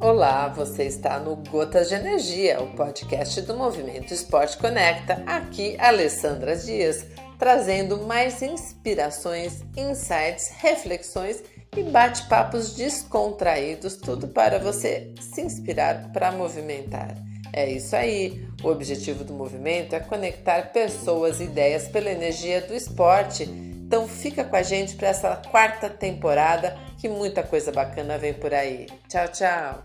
Olá, você está no Gotas de Energia, o podcast do Movimento Esporte Conecta. Aqui, Alessandra Dias, trazendo mais inspirações, insights, reflexões e bate-papos descontraídos, tudo para você se inspirar para movimentar. É isso aí. O objetivo do movimento é conectar pessoas e ideias pela energia do esporte. Então fica com a gente para essa quarta temporada que muita coisa bacana vem por aí. Tchau, tchau.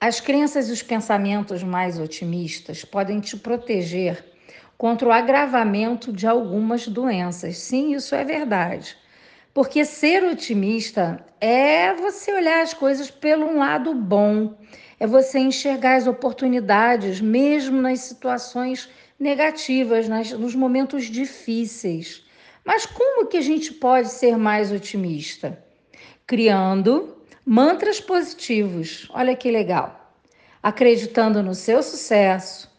As crenças e os pensamentos mais otimistas podem te proteger contra o agravamento de algumas doenças. Sim, isso é verdade. Porque ser otimista é você olhar as coisas pelo um lado bom, é você enxergar as oportunidades, mesmo nas situações negativas, nas, nos momentos difíceis. Mas como que a gente pode ser mais otimista? Criando mantras positivos. Olha que legal. Acreditando no seu sucesso,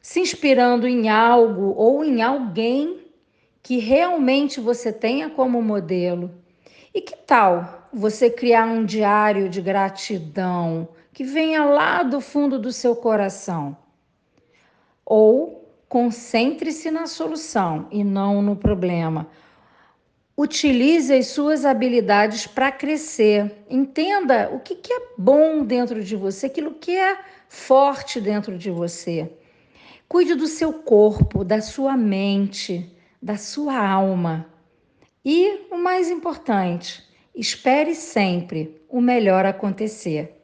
se inspirando em algo ou em alguém que realmente você tenha como modelo. E que tal você criar um diário de gratidão que venha lá do fundo do seu coração? Ou concentre-se na solução e não no problema. Utilize as suas habilidades para crescer. Entenda o que, que é bom dentro de você, aquilo que é forte dentro de você. Cuide do seu corpo, da sua mente da sua alma. E o mais importante, espere sempre o melhor acontecer.